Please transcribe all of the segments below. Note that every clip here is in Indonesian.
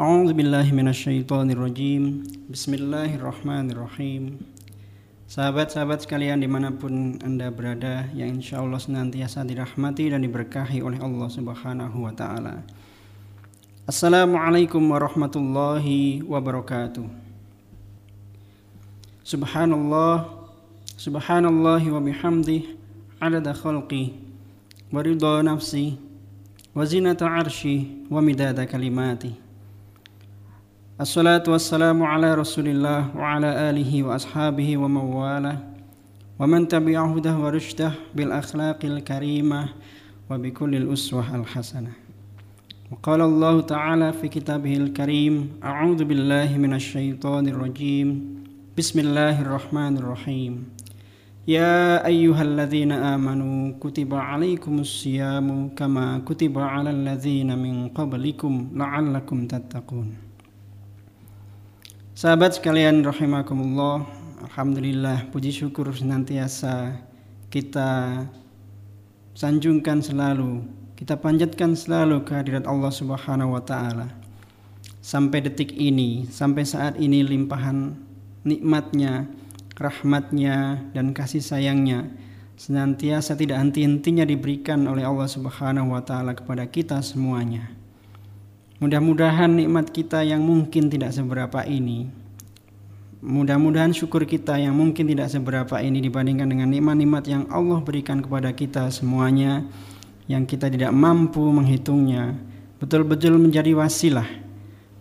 أعوذ بالله من الشيطان الرجيم بسم الله الرحمن الرحيم Sahabat-sahabat sekalian dimanapun anda berada yang insya Allah senantiasa dirahmati dan diberkahi oleh Allah subhanahu wa ta'ala Assalamualaikum warahmatullahi wabarakatuh Subhanallah Subhanallah wa bihamdih Adada khalqi Wa ridha nafsi Wa zinata arshi Wa midada kalimati الصلاة والسلام على رسول الله وعلى آله وأصحابه ومن والاه ومن تبعه هده ورشده بالأخلاق الكريمة وبكل الأسوة الحسنة. وقال الله تعالى في كتابه الكريم أعوذ بالله من الشيطان الرجيم. بسم الله الرحمن الرحيم. يا أيها الذين آمنوا كتب عليكم الصيام كما كتب على الذين من قبلكم لعلكم تتقون. Sahabat sekalian rahimakumullah, alhamdulillah puji syukur senantiasa kita sanjungkan selalu, kita panjatkan selalu kehadirat Allah Subhanahu wa taala. Sampai detik ini, sampai saat ini limpahan nikmatnya, rahmatnya dan kasih sayangnya senantiasa tidak henti-hentinya diberikan oleh Allah Subhanahu wa taala kepada kita semuanya. Mudah-mudahan nikmat kita yang mungkin tidak seberapa ini. Mudah-mudahan syukur kita yang mungkin tidak seberapa ini dibandingkan dengan nikmat-nikmat yang Allah berikan kepada kita semuanya Yang kita tidak mampu menghitungnya. Betul-betul menjadi wasilah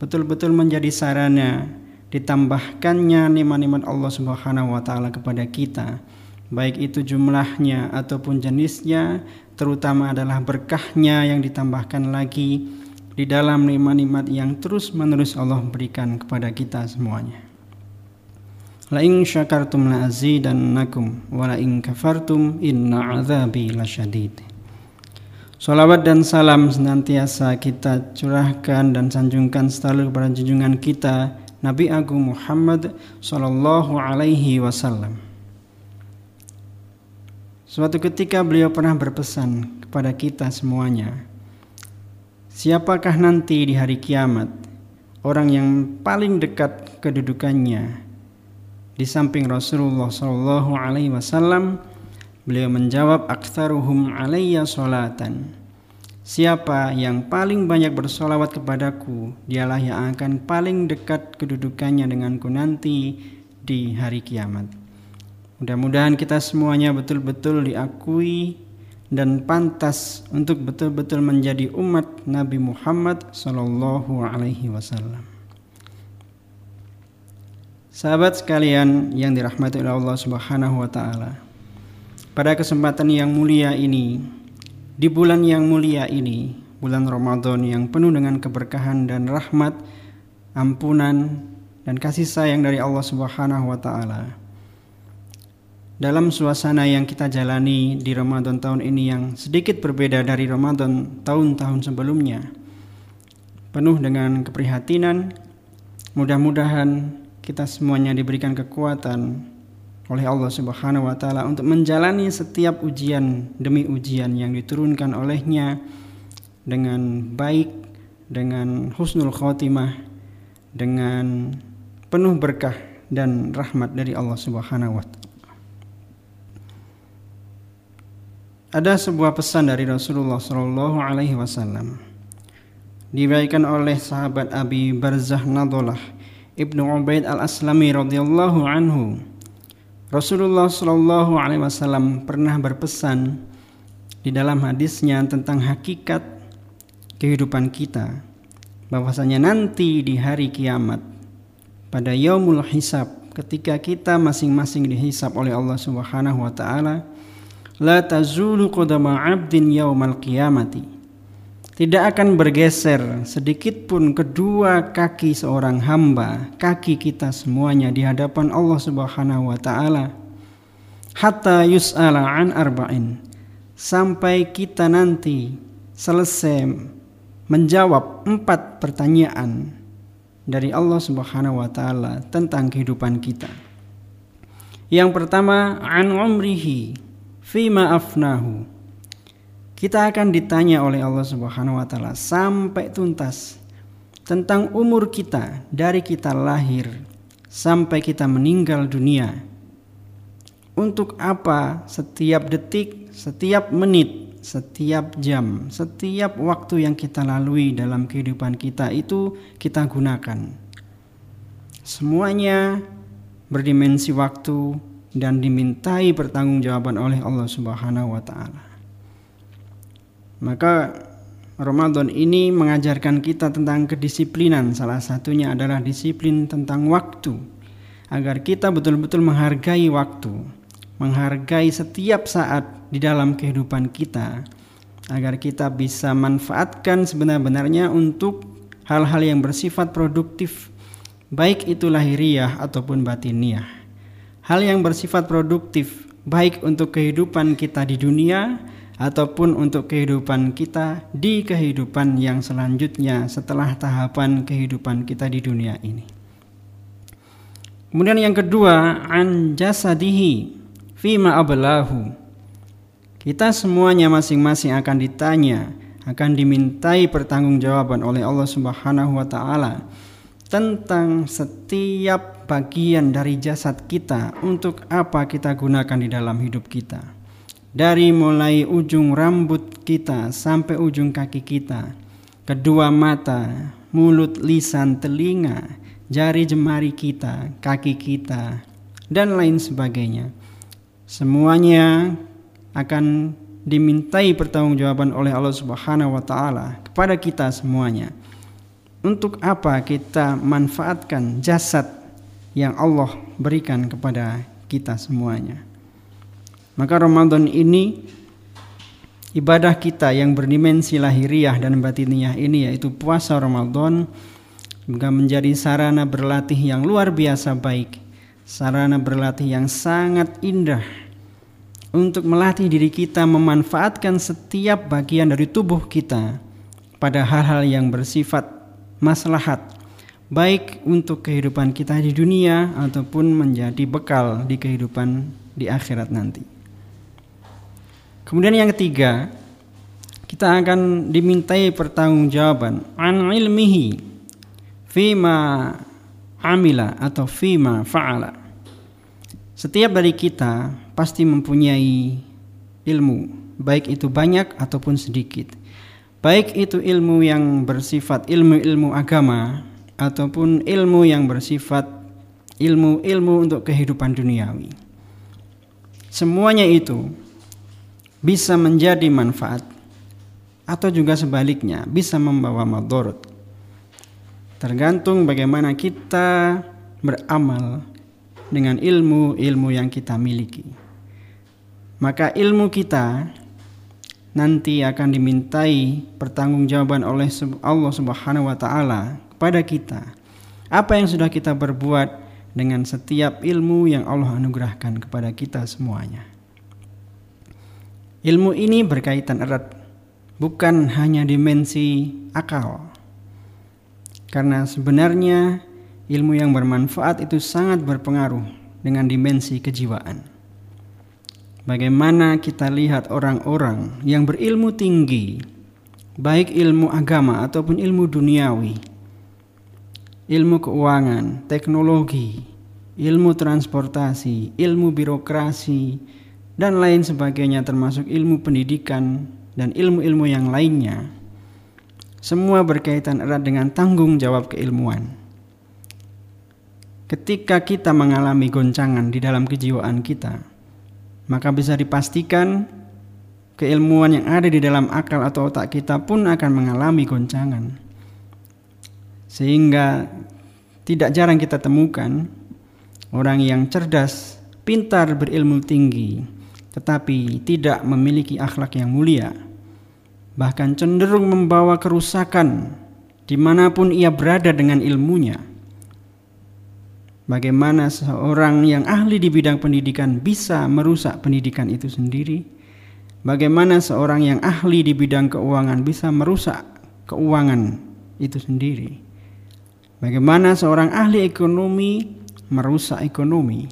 Betul-betul menjadi sarana Ditambahkannya nikmat-nikmat Allah subhanahu wa ta'ala kepada kita. Baik itu jumlahnya ataupun jenisnya Terutama adalah berkahnya yang ditambahkan lagi di dalam nikmat-nikmat yang terus-menerus Allah berikan kepada kita semuanya. La in syakartum la azidannakum wa la in kafartum inna azabi lasyadid. Salawat dan salam senantiasa kita curahkan dan sanjungkan selalu kepada junjungan kita Nabi Agung Muhammad sallallahu alaihi wasallam. Suatu ketika beliau pernah berpesan kepada kita semuanya, Siapakah nanti di hari kiamat orang yang paling dekat kedudukannya di samping Rasulullah Shallallahu Alaihi Wasallam? Beliau menjawab, "Aktsaruhum alayya solatan." Siapa yang paling banyak bersolawat kepadaku, dialah yang akan paling dekat kedudukannya denganku nanti di hari kiamat. Mudah-mudahan kita semuanya betul-betul diakui dan pantas untuk betul-betul menjadi umat Nabi Muhammad sallallahu alaihi wasallam. Sahabat sekalian yang dirahmati oleh Allah Subhanahu wa taala. Pada kesempatan yang mulia ini, di bulan yang mulia ini, bulan Ramadan yang penuh dengan keberkahan dan rahmat, ampunan dan kasih sayang dari Allah Subhanahu wa taala dalam suasana yang kita jalani di Ramadan tahun ini yang sedikit berbeda dari Ramadan tahun-tahun sebelumnya. Penuh dengan keprihatinan, mudah-mudahan kita semuanya diberikan kekuatan oleh Allah Subhanahu wa taala untuk menjalani setiap ujian demi ujian yang diturunkan olehnya dengan baik, dengan husnul khotimah, dengan penuh berkah dan rahmat dari Allah Subhanahu wa taala. Ada sebuah pesan dari Rasulullah Shallallahu Alaihi Wasallam diberikan oleh sahabat Abi Barzah Nadolah Ibnu Ubaid al Aslami radhiyallahu anhu. Rasulullah Shallallahu Alaihi Wasallam pernah berpesan di dalam hadisnya tentang hakikat kehidupan kita bahwasanya nanti di hari kiamat pada yaumul hisab ketika kita masing-masing dihisab oleh Allah Subhanahu wa taala la tazulu qadama 'abdin yaumal qiyamati tidak akan bergeser sedikit pun kedua kaki seorang hamba, kaki kita semuanya di hadapan Allah Subhanahu wa taala. Hatta yus'ala an arba'in. Sampai kita nanti selesai menjawab empat pertanyaan dari Allah Subhanahu wa taala tentang kehidupan kita. Yang pertama an umrihi fima afnahu. Kita akan ditanya oleh Allah Subhanahu wa taala sampai tuntas tentang umur kita dari kita lahir sampai kita meninggal dunia. Untuk apa setiap detik, setiap menit, setiap jam, setiap waktu yang kita lalui dalam kehidupan kita itu kita gunakan. Semuanya berdimensi waktu dan dimintai pertanggungjawaban oleh Allah Subhanahu wa taala. Maka Ramadan ini mengajarkan kita tentang kedisiplinan. Salah satunya adalah disiplin tentang waktu. Agar kita betul-betul menghargai waktu, menghargai setiap saat di dalam kehidupan kita agar kita bisa manfaatkan sebenar-benarnya untuk hal-hal yang bersifat produktif baik itu lahiriah ataupun batiniah. Hal yang bersifat produktif baik untuk kehidupan kita di dunia ataupun untuk kehidupan kita di kehidupan yang selanjutnya setelah tahapan kehidupan kita di dunia ini. Kemudian yang kedua, an jasadihi fima ablahu. Kita semuanya masing-masing akan ditanya, akan dimintai pertanggungjawaban oleh Allah Subhanahu wa taala tentang setiap bagian dari jasad kita untuk apa kita gunakan di dalam hidup kita dari mulai ujung rambut kita sampai ujung kaki kita, kedua mata, mulut, lisan, telinga, jari jemari kita, kaki kita, dan lain sebagainya. Semuanya akan dimintai pertanggungjawaban oleh Allah Subhanahu wa taala kepada kita semuanya. Untuk apa kita manfaatkan jasad yang Allah berikan kepada kita semuanya? Maka Ramadan ini ibadah kita yang berdimensi lahiriah dan batiniah ini yaitu puasa Ramadan juga menjadi sarana berlatih yang luar biasa baik, sarana berlatih yang sangat indah untuk melatih diri kita memanfaatkan setiap bagian dari tubuh kita pada hal-hal yang bersifat maslahat baik untuk kehidupan kita di dunia ataupun menjadi bekal di kehidupan di akhirat nanti. Kemudian yang ketiga, kita akan dimintai pertanggungjawaban an ilmihi fima amila atau fima fa'ala. Setiap dari kita pasti mempunyai ilmu, baik itu banyak ataupun sedikit. Baik itu ilmu yang bersifat ilmu-ilmu agama ataupun ilmu yang bersifat ilmu-ilmu untuk kehidupan duniawi. Semuanya itu bisa menjadi manfaat atau juga sebaliknya bisa membawa madorot. Tergantung bagaimana kita beramal dengan ilmu-ilmu yang kita miliki. Maka ilmu kita nanti akan dimintai pertanggungjawaban oleh Allah Subhanahu wa taala kepada kita. Apa yang sudah kita berbuat dengan setiap ilmu yang Allah anugerahkan kepada kita semuanya. Ilmu ini berkaitan erat bukan hanya dimensi akal. Karena sebenarnya ilmu yang bermanfaat itu sangat berpengaruh dengan dimensi kejiwaan. Bagaimana kita lihat orang-orang yang berilmu tinggi, baik ilmu agama ataupun ilmu duniawi, ilmu keuangan, teknologi, ilmu transportasi, ilmu birokrasi, dan lain sebagainya termasuk ilmu pendidikan dan ilmu-ilmu yang lainnya semua berkaitan erat dengan tanggung jawab keilmuan. Ketika kita mengalami goncangan di dalam kejiwaan kita, maka bisa dipastikan keilmuan yang ada di dalam akal atau otak kita pun akan mengalami goncangan. Sehingga tidak jarang kita temukan orang yang cerdas, pintar, berilmu tinggi, tetapi tidak memiliki akhlak yang mulia, bahkan cenderung membawa kerusakan di mana pun ia berada dengan ilmunya. Bagaimana seorang yang ahli di bidang pendidikan bisa merusak pendidikan itu sendiri? Bagaimana seorang yang ahli di bidang keuangan bisa merusak keuangan itu sendiri? Bagaimana seorang ahli ekonomi merusak ekonomi?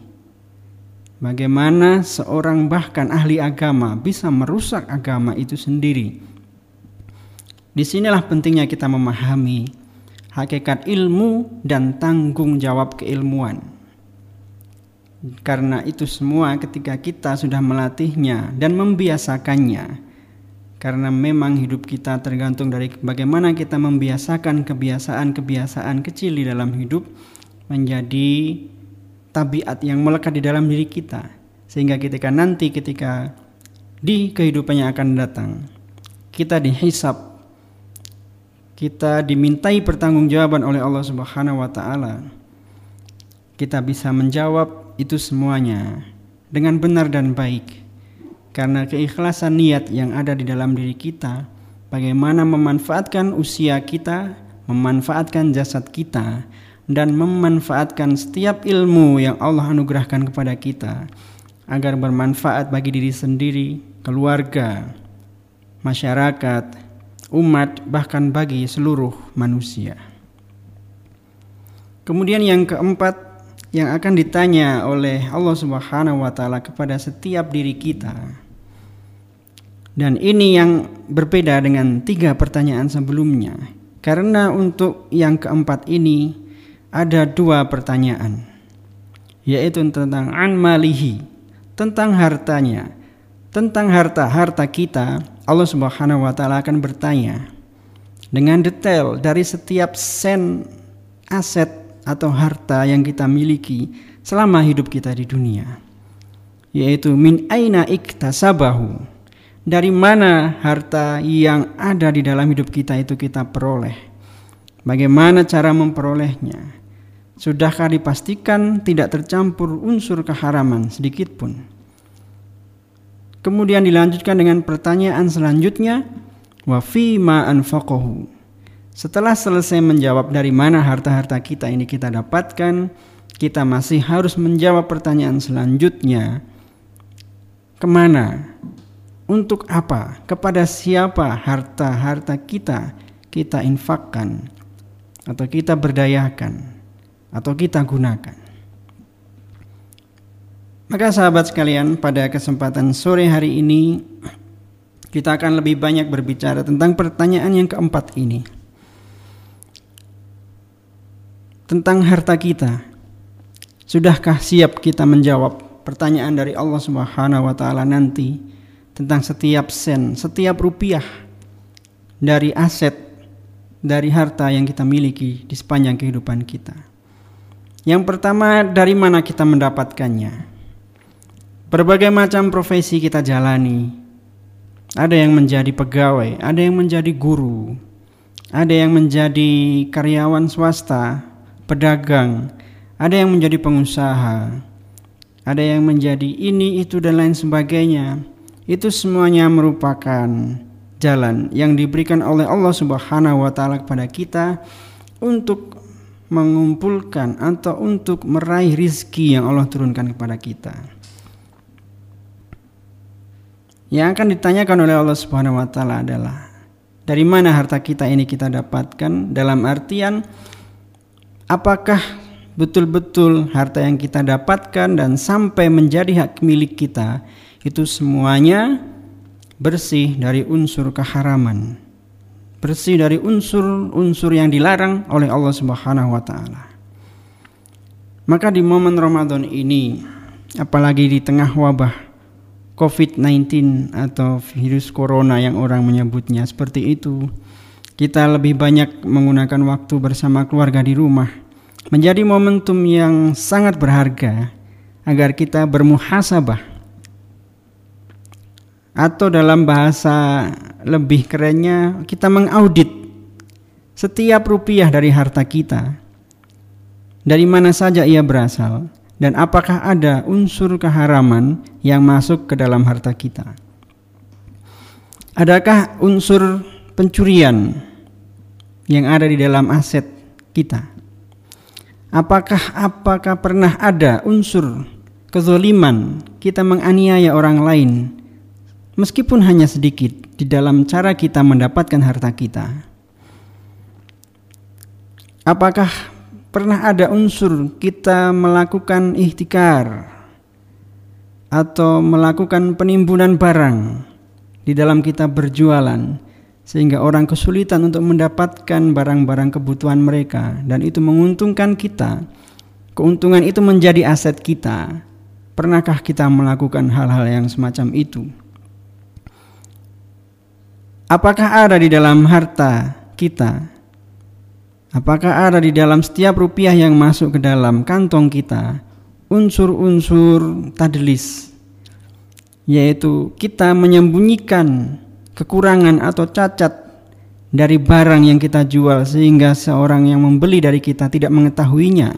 Bagaimana seorang bahkan ahli agama bisa merusak agama itu sendiri. Di sinilah pentingnya kita memahami hakikat ilmu dan tanggung jawab keilmuan. Karena itu semua ketika kita sudah melatihnya dan membiasakannya, karena memang hidup kita tergantung dari bagaimana kita membiasakan kebiasaan-kebiasaan kecil di dalam hidup menjadi tabiat yang melekat di dalam diri kita. Sehingga ketika nanti ketika di kehidupan yang akan datang kita dihisap kita dimintai pertanggungjawaban oleh Allah Subhanahu wa taala kita bisa menjawab itu semuanya dengan benar dan baik karena keikhlasan niat yang ada di dalam diri kita, bagaimana memanfaatkan usia kita, memanfaatkan jasad kita, dan memanfaatkan setiap ilmu yang Allah anugerahkan kepada kita agar bermanfaat bagi diri sendiri, keluarga, masyarakat, umat, bahkan bagi seluruh manusia. Kemudian yang keempat yang akan ditanya oleh Allah Subhanahu wa taala kepada setiap diri kita. Dan ini yang berbeda dengan tiga pertanyaan sebelumnya. Karena untuk yang keempat ini ada dua pertanyaan. Yaitu tentang an malihi, tentang hartanya. Tentang harta-harta kita, Allah Subhanahu wa taala akan bertanya dengan detail dari setiap sen aset atau harta yang kita miliki selama hidup kita di dunia yaitu min aina iktasabahu dari mana harta yang ada di dalam hidup kita itu kita peroleh bagaimana cara memperolehnya sudahkah dipastikan tidak tercampur unsur keharaman sedikit pun kemudian dilanjutkan dengan pertanyaan selanjutnya wa fi ma anfaqahu setelah selesai menjawab dari mana harta-harta kita ini kita dapatkan, kita masih harus menjawab pertanyaan selanjutnya. Ke mana? Untuk apa? Kepada siapa harta-harta kita kita infakkan atau kita berdayakan atau kita gunakan? Maka sahabat sekalian, pada kesempatan sore hari ini kita akan lebih banyak berbicara tentang pertanyaan yang keempat ini tentang harta kita. Sudahkah siap kita menjawab pertanyaan dari Allah Subhanahu wa taala nanti tentang setiap sen, setiap rupiah dari aset dari harta yang kita miliki di sepanjang kehidupan kita. Yang pertama, dari mana kita mendapatkannya? Berbagai macam profesi kita jalani. Ada yang menjadi pegawai, ada yang menjadi guru, ada yang menjadi karyawan swasta, pedagang, ada yang menjadi pengusaha, ada yang menjadi ini, itu, dan lain sebagainya. Itu semuanya merupakan jalan yang diberikan oleh Allah Subhanahu wa Ta'ala kepada kita untuk mengumpulkan atau untuk meraih rizki yang Allah turunkan kepada kita. Yang akan ditanyakan oleh Allah Subhanahu wa taala adalah dari mana harta kita ini kita dapatkan dalam artian apakah betul-betul harta yang kita dapatkan dan sampai menjadi hak milik kita itu semuanya bersih dari unsur keharaman. Bersih dari unsur-unsur yang dilarang oleh Allah Subhanahu wa taala. Maka di momen Ramadan ini apalagi di tengah wabah COVID-19 atau virus corona yang orang menyebutnya seperti itu kita lebih banyak menggunakan waktu bersama keluarga di rumah menjadi momentum yang sangat berharga agar kita bermuhasabah atau dalam bahasa lebih kerennya kita mengaudit setiap rupiah dari harta kita. Dari mana saja ia berasal dan apakah ada unsur keharaman yang masuk ke dalam harta kita? Adakah unsur pencurian yang ada di dalam aset kita? Apakah apakah pernah ada unsur kezoliman kita menganiaya orang lain meskipun hanya sedikit di dalam cara kita mendapatkan harta kita? Apakah pernah ada unsur kita melakukan ikhtikar atau melakukan penimbunan barang di dalam kita berjualan sehingga orang kesulitan untuk mendapatkan barang-barang kebutuhan mereka dan itu menguntungkan kita. Keuntungan itu menjadi aset kita. Pernahkah kita melakukan hal-hal yang semacam itu? Apakah ada di dalam harta kita? Apakah ada di dalam setiap rupiah yang masuk ke dalam kantong kita unsur-unsur tadlis yaitu kita menyembunyikan kekurangan atau cacat dari barang yang kita jual sehingga seorang yang membeli dari kita tidak mengetahuinya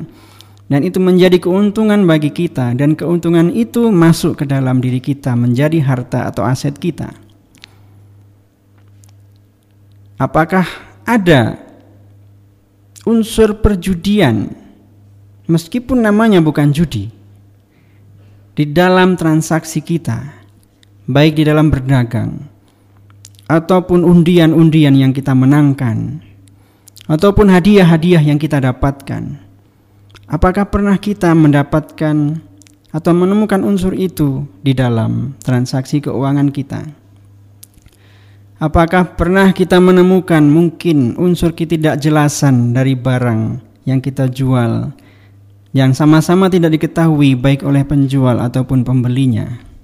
dan itu menjadi keuntungan bagi kita dan keuntungan itu masuk ke dalam diri kita menjadi harta atau aset kita. Apakah ada unsur perjudian meskipun namanya bukan judi di dalam transaksi kita baik di dalam berdagang ataupun undian-undian yang kita menangkan ataupun hadiah-hadiah yang kita dapatkan? Apakah pernah kita mendapatkan atau menemukan unsur itu di dalam transaksi keuangan kita apakah pernah kita menemukan mungkin unsur ketidakjelasan dari barang yang kita jual yang sama-sama tidak diketahui baik oleh penjual ataupun pembelinya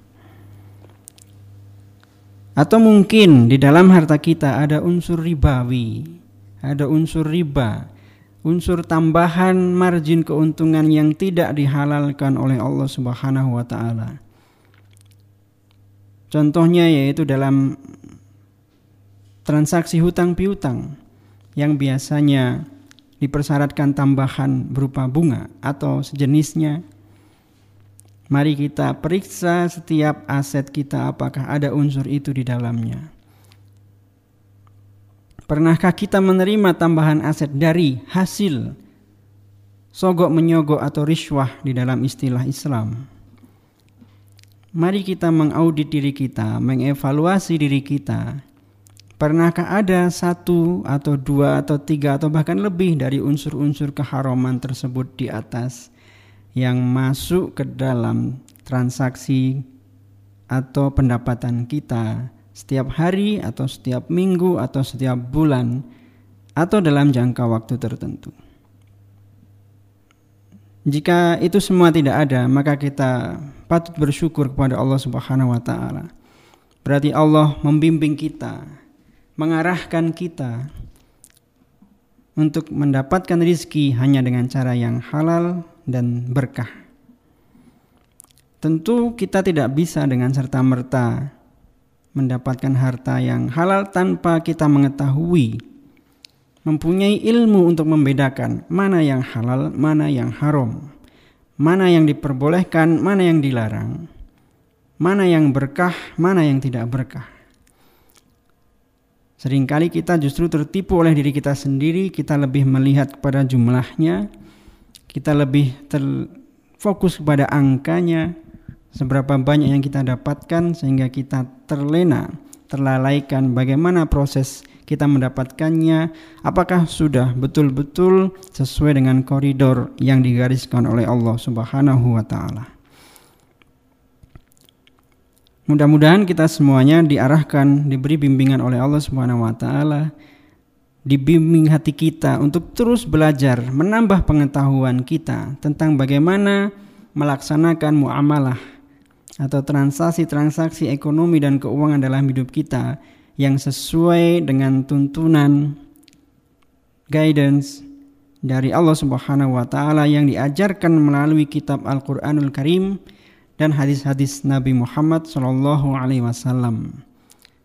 atau mungkin di dalam harta kita ada unsur ribawi, ada unsur riba, unsur tambahan margin keuntungan yang tidak dihalalkan oleh Allah Subhanahu wa taala. Contohnya yaitu dalam transaksi hutang piutang yang biasanya dipersyaratkan tambahan berupa bunga atau sejenisnya Mari kita periksa setiap aset kita apakah ada unsur itu di dalamnya. Pernahkah kita menerima tambahan aset dari hasil sogok menyogok atau riswah di dalam istilah Islam? Mari kita mengaudit diri kita, mengevaluasi diri kita. Pernahkah ada satu atau dua atau tiga atau bahkan lebih dari unsur-unsur keharaman tersebut di atas? yang masuk ke dalam transaksi atau pendapatan kita setiap hari atau setiap minggu atau setiap bulan atau dalam jangka waktu tertentu. Jika itu semua tidak ada, maka kita patut bersyukur kepada Allah Subhanahu wa taala. Berarti Allah membimbing kita, mengarahkan kita untuk mendapatkan rizki hanya dengan cara yang halal dan berkah. Tentu kita tidak bisa dengan serta-merta mendapatkan harta yang halal tanpa kita mengetahui mempunyai ilmu untuk membedakan mana yang halal, mana yang haram, mana yang diperbolehkan, mana yang dilarang, mana yang berkah, mana yang tidak berkah. Seringkali kita justru tertipu oleh diri kita sendiri, kita lebih melihat kepada jumlahnya, kita lebih terfokus kepada angkanya, seberapa banyak yang kita dapatkan sehingga kita terlena, terlalaikan bagaimana proses kita mendapatkannya, apakah sudah betul-betul sesuai dengan koridor yang digariskan oleh Allah Subhanahu wa taala. Mudah-mudahan kita semuanya diarahkan, diberi bimbingan oleh Allah Subhanahu wa taala dibimbing hati kita untuk terus belajar menambah pengetahuan kita tentang bagaimana melaksanakan muamalah atau transaksi-transaksi ekonomi dan keuangan dalam hidup kita yang sesuai dengan tuntunan guidance dari Allah Subhanahu wa taala yang diajarkan melalui kitab Al-Qur'anul Karim dan hadis-hadis Nabi Muhammad sallallahu alaihi wasallam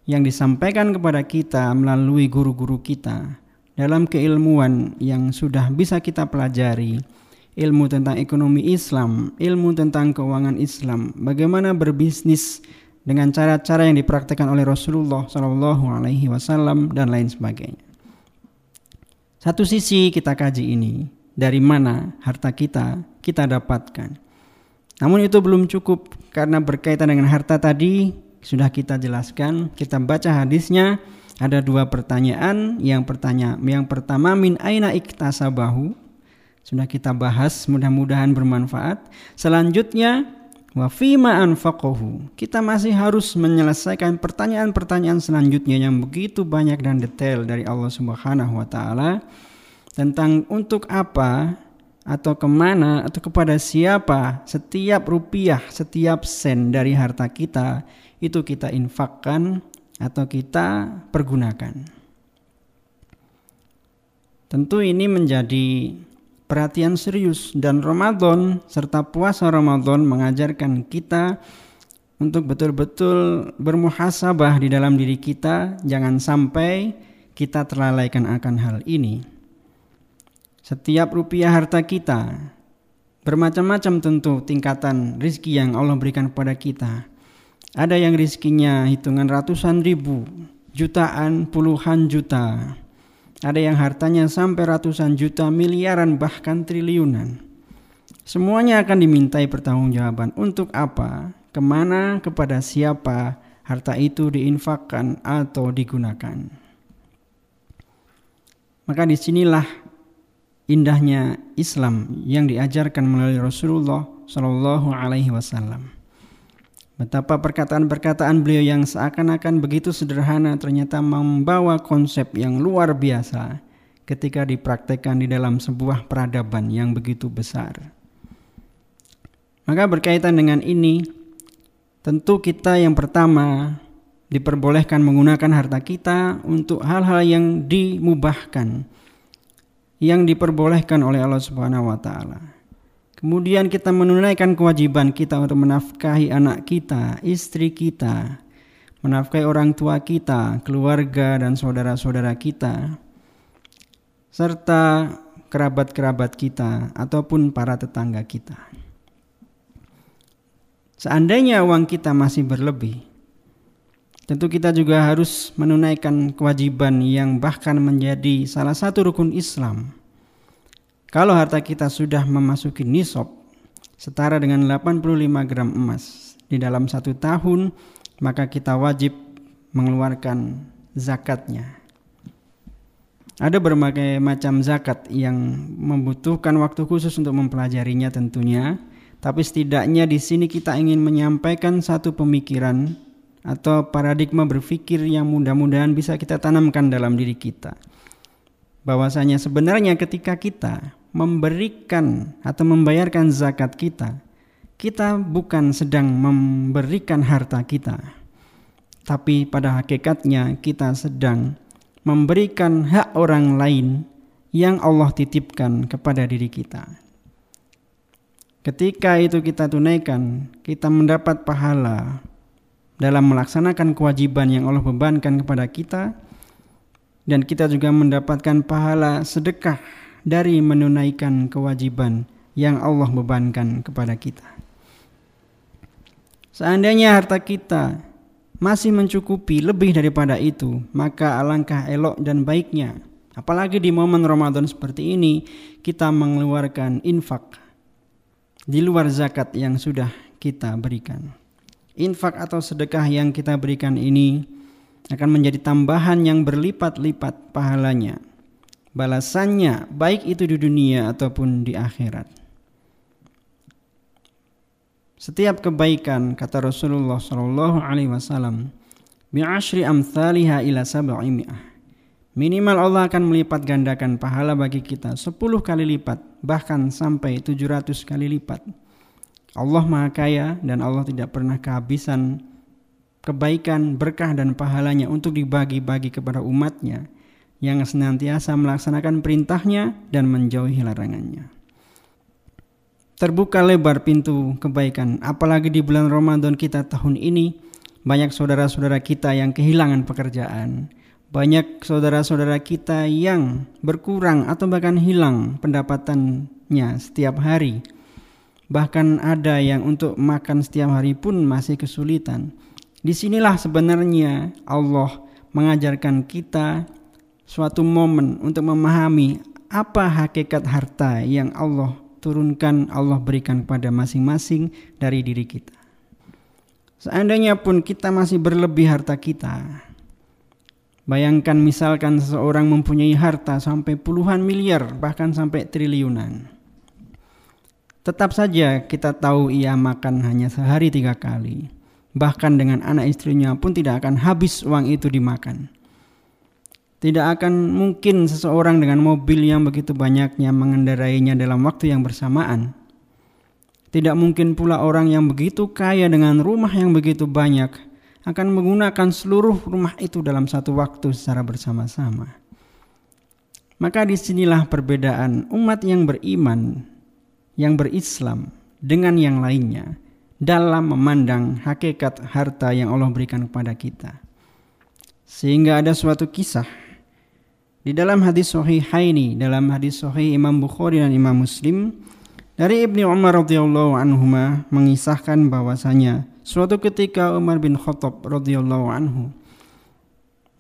yang disampaikan kepada kita melalui guru-guru kita dalam keilmuan yang sudah bisa kita pelajari ilmu tentang ekonomi Islam, ilmu tentang keuangan Islam, bagaimana berbisnis dengan cara-cara yang dipraktikkan oleh Rasulullah Shallallahu Alaihi Wasallam dan lain sebagainya. Satu sisi kita kaji ini dari mana harta kita kita dapatkan. Namun itu belum cukup karena berkaitan dengan harta tadi sudah kita jelaskan, kita baca hadisnya ada dua pertanyaan. Yang pertanya, yang pertama min aina iktasabahu? Sudah kita bahas, mudah-mudahan bermanfaat. Selanjutnya, wa fima anfaqahu. Kita masih harus menyelesaikan pertanyaan-pertanyaan selanjutnya yang begitu banyak dan detail dari Allah Subhanahu wa taala tentang untuk apa atau ke mana atau kepada siapa setiap rupiah, setiap sen dari harta kita itu kita infakkan atau kita pergunakan. Tentu ini menjadi perhatian serius dan Ramadan serta puasa Ramadan mengajarkan kita untuk betul-betul bermuhasabah di dalam diri kita jangan sampai kita terlalaikan akan hal ini setiap rupiah harta kita bermacam-macam tentu tingkatan rizki yang Allah berikan kepada kita ada yang rizkinya hitungan ratusan ribu jutaan puluhan juta ada yang hartanya sampai ratusan juta, miliaran, bahkan triliunan. Semuanya akan dimintai pertanggungjawaban. Untuk apa? Ke mana? Kepada siapa harta itu diinfakkan atau digunakan? Maka di sinilah indahnya Islam yang diajarkan melalui Rasulullah Shallallahu Alaihi Wasallam. Betapa perkataan-perkataan beliau yang seakan-akan begitu sederhana ternyata membawa konsep yang luar biasa ketika dipraktekkan di dalam sebuah peradaban yang begitu besar. Maka berkaitan dengan ini, tentu kita yang pertama diperbolehkan menggunakan harta kita untuk hal-hal yang dimubahkan, yang diperbolehkan oleh Allah Subhanahu wa taala. Kemudian kita menunaikan kewajiban kita untuk menafkahi anak kita, istri kita, menafkahi orang tua kita, keluarga dan saudara-saudara kita, serta kerabat-kerabat kita ataupun para tetangga kita. Seandainya uang kita masih berlebih, tentu kita juga harus menunaikan kewajiban yang bahkan menjadi salah satu rukun Islam kalau harta kita sudah memasuki nisab setara dengan 85 gram emas di dalam satu tahun, maka kita wajib mengeluarkan zakatnya. Ada berbagai macam zakat yang membutuhkan waktu khusus untuk mempelajarinya tentunya, tapi setidaknya di sini kita ingin menyampaikan satu pemikiran atau paradigma berpikir yang mudah-mudahan bisa kita tanamkan dalam diri kita. Bahwasanya sebenarnya ketika kita memberikan atau membayarkan zakat kita, kita bukan sedang memberikan harta kita, tapi pada hakikatnya kita sedang memberikan hak orang lain yang Allah titipkan kepada diri kita. Ketika itu kita tunaikan, kita mendapat pahala dalam melaksanakan kewajiban yang Allah bebankan kepada kita, dan kita juga mendapatkan pahala sedekah dari menunaikan kewajiban yang Allah bebankan kepada kita. Seandainya harta kita masih mencukupi lebih daripada itu, maka alangkah elok dan baiknya. Apalagi di momen Ramadan seperti ini, kita mengeluarkan infak di luar zakat yang sudah kita berikan. Infak atau sedekah yang kita berikan ini akan menjadi tambahan yang berlipat-lipat pahalanya balasannya baik itu di dunia ataupun di akhirat. Setiap kebaikan kata Rasulullah Shallallahu Alaihi Wasallam bi'ashri amthaliha ila. Minimal Allah akan melipat gandakan pahala bagi kita 10 kali lipat bahkan sampai 700 kali lipat. Allah Maha Kaya dan Allah tidak pernah kehabisan kebaikan, berkah dan pahalanya untuk dibagi-bagi kepada umatnya yang senantiasa melaksanakan perintahnya dan menjauhi larangannya. Terbuka lebar pintu kebaikan, apalagi di bulan Ramadan kita tahun ini, banyak saudara-saudara kita yang kehilangan pekerjaan, banyak saudara-saudara kita yang berkurang atau bahkan hilang pendapatannya setiap hari. Bahkan ada yang untuk makan setiap hari pun masih kesulitan. Di sinilah sebenarnya Allah mengajarkan kita suatu momen untuk memahami apa hakikat harta yang Allah turunkan, Allah berikan pada masing-masing dari diri kita. Seandainya pun kita masih berlebih harta kita, bayangkan misalkan seseorang mempunyai harta sampai puluhan miliar, bahkan sampai triliunan. Tetap saja kita tahu ia makan hanya sehari tiga kali. Bahkan dengan anak istrinya pun tidak akan habis uang itu dimakan. Tidak akan mungkin seseorang dengan mobil yang begitu banyaknya mengendarainya dalam waktu yang bersamaan. Tidak mungkin pula orang yang begitu kaya dengan rumah yang begitu banyak akan menggunakan seluruh rumah itu dalam satu waktu secara bersama-sama. Maka di sinilah perbedaan umat yang beriman, yang berislam dengan yang lainnya dalam memandang hakikat harta yang Allah berikan kepada kita. Sehingga ada suatu kisah di dalam hadis sahih Haini, dalam hadis sahih Imam Bukhari dan Imam Muslim dari Ibni Umar radhiyallahu anhu mengisahkan bahwasanya suatu ketika Umar bin Khattab radhiyallahu anhu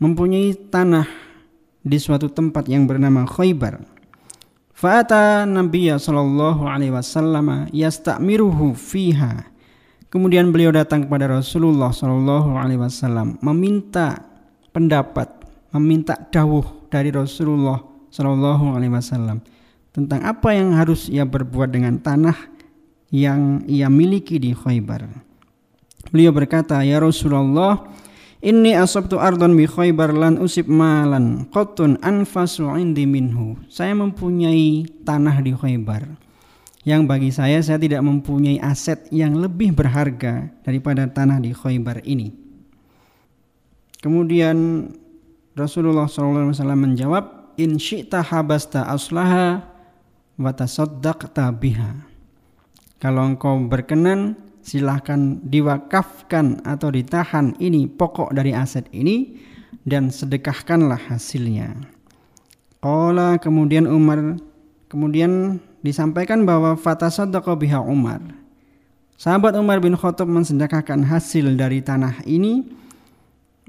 mempunyai tanah di suatu tempat yang bernama Khaybar. Fa'ata Nabiya sallallahu alaihi wasallam yasta'miruhu fiha Kemudian beliau datang kepada Rasulullah Shallallahu Alaihi Wasallam meminta pendapat, meminta dawuh dari Rasulullah Shallallahu Alaihi Wasallam tentang apa yang harus ia berbuat dengan tanah yang ia miliki di Khaybar. Beliau berkata, Ya Rasulullah, ini asabtu ardon bi Khaybar lan usib malan qatun anfasu indi minhu. Saya mempunyai tanah di Khaybar yang bagi saya saya tidak mempunyai aset yang lebih berharga daripada tanah di Khaybar ini. Kemudian Rasulullah SAW menjawab, In syi'ta habasta aslaha wa tasaddaqta biha. Kalau engkau berkenan, silahkan diwakafkan atau ditahan ini pokok dari aset ini dan sedekahkanlah hasilnya. Qala kemudian Umar kemudian disampaikan bahwa fatasaddaqa biha Umar. Sahabat Umar bin Khattab mensedekahkan hasil dari tanah ini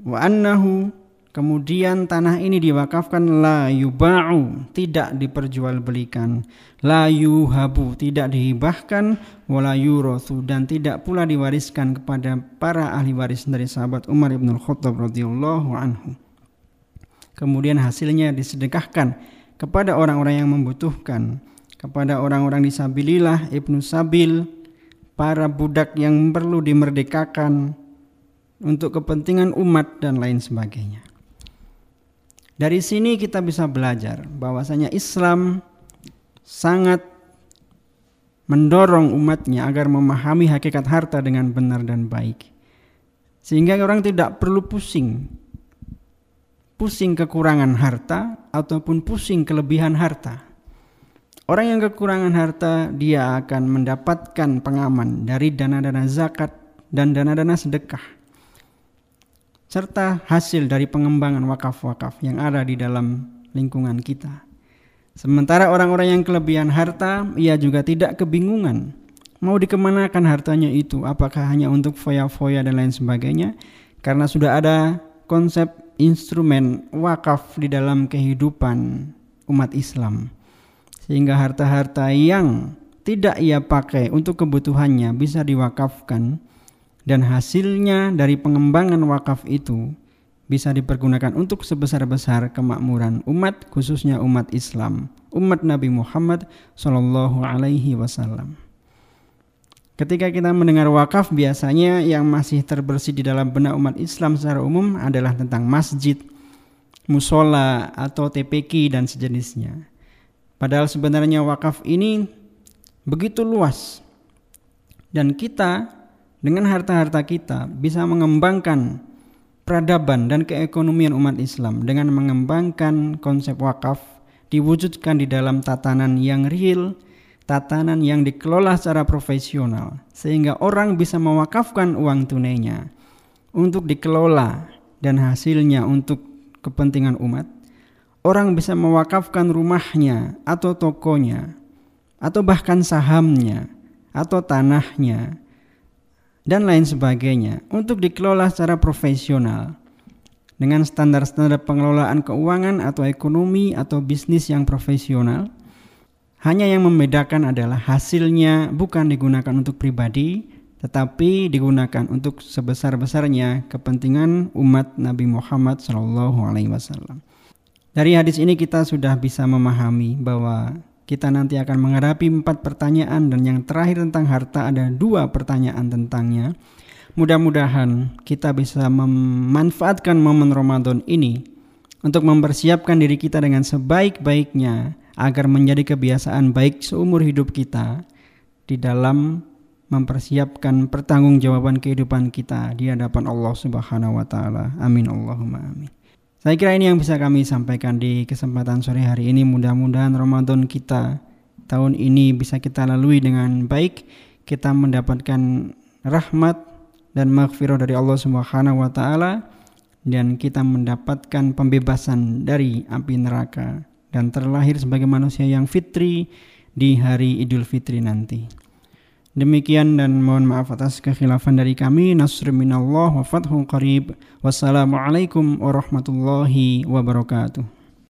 wa annahu kemudian tanah ini diwakafkan la yuba'u tidak diperjualbelikan. La yuhabu tidak dihibahkan wala yurathu dan tidak pula diwariskan kepada para ahli waris dari sahabat Umar bin Khattab radhiyallahu anhu. Kemudian hasilnya disedekahkan kepada orang-orang yang membutuhkan. Kepada orang-orang disabilillah, Ibnu Sabil, para budak yang perlu dimerdekakan untuk kepentingan umat dan lain sebagainya. Dari sini kita bisa belajar bahwasanya Islam sangat mendorong umatnya agar memahami hakikat harta dengan benar dan baik. Sehingga orang tidak perlu pusing. Pusing kekurangan harta ataupun pusing kelebihan harta. Orang yang kekurangan harta dia akan mendapatkan pengaman dari dana-dana zakat dan dana-dana sedekah serta hasil dari pengembangan wakaf-wakaf yang ada di dalam lingkungan kita. Sementara orang-orang yang kelebihan harta, ia juga tidak kebingungan. Mau dikemanakan hartanya itu? Apakah hanya untuk foya-foya dan lain sebagainya? Karena sudah ada konsep instrumen wakaf di dalam kehidupan umat Islam sehingga harta-harta yang tidak ia pakai untuk kebutuhannya bisa diwakafkan dan hasilnya dari pengembangan wakaf itu bisa dipergunakan untuk sebesar-besar kemakmuran umat khususnya umat Islam, umat Nabi Muhammad Shallallahu alaihi wasallam. Ketika kita mendengar wakaf biasanya yang masih terbersih di dalam benak umat Islam secara umum adalah tentang masjid, musola atau TPK dan sejenisnya. Padahal sebenarnya wakaf ini begitu luas. Dan kita dengan harta-harta kita bisa mengembangkan peradaban dan keekonomian umat Islam dengan mengembangkan konsep wakaf diwujudkan di dalam tatanan yang real, tatanan yang dikelola secara profesional sehingga orang bisa mewakafkan uang tunainya untuk dikelola dan hasilnya untuk kepentingan umat. Orang bisa mewakafkan rumahnya atau tokonya atau bahkan sahamnya atau tanahnya dan lain sebagainya untuk dikelola secara profesional dengan standar-standar pengelolaan keuangan atau ekonomi atau bisnis yang profesional. Hanya yang membedakan adalah hasilnya bukan digunakan untuk pribadi, tetapi digunakan untuk sebesar-besarnya kepentingan umat Nabi Muhammad SAW. Dari hadis ini kita sudah bisa memahami bahwa kita nanti akan menghadapi empat pertanyaan dan yang terakhir tentang harta ada dua pertanyaan tentangnya. Mudah-mudahan kita bisa memanfaatkan momen Ramadan ini untuk mempersiapkan diri kita dengan sebaik-baiknya agar menjadi kebiasaan baik seumur hidup kita di dalam mempersiapkan pertanggungjawaban kehidupan kita di hadapan Allah Subhanahu wa taala. Amin Allahumma amin. Saya kira ini yang bisa kami sampaikan di kesempatan sore hari ini. Mudah-mudahan Ramadan kita tahun ini bisa kita lalui dengan baik. Kita mendapatkan rahmat dan maghfirah dari Allah Subhanahu wa taala dan kita mendapatkan pembebasan dari api neraka dan terlahir sebagai manusia yang fitri di hari Idul Fitri nanti. Demikian dan mohon maaf atas kekhilafan dari kami. Nasr minallah wa fathun qarib. Wassalamualaikum warahmatullahi wabarakatuh.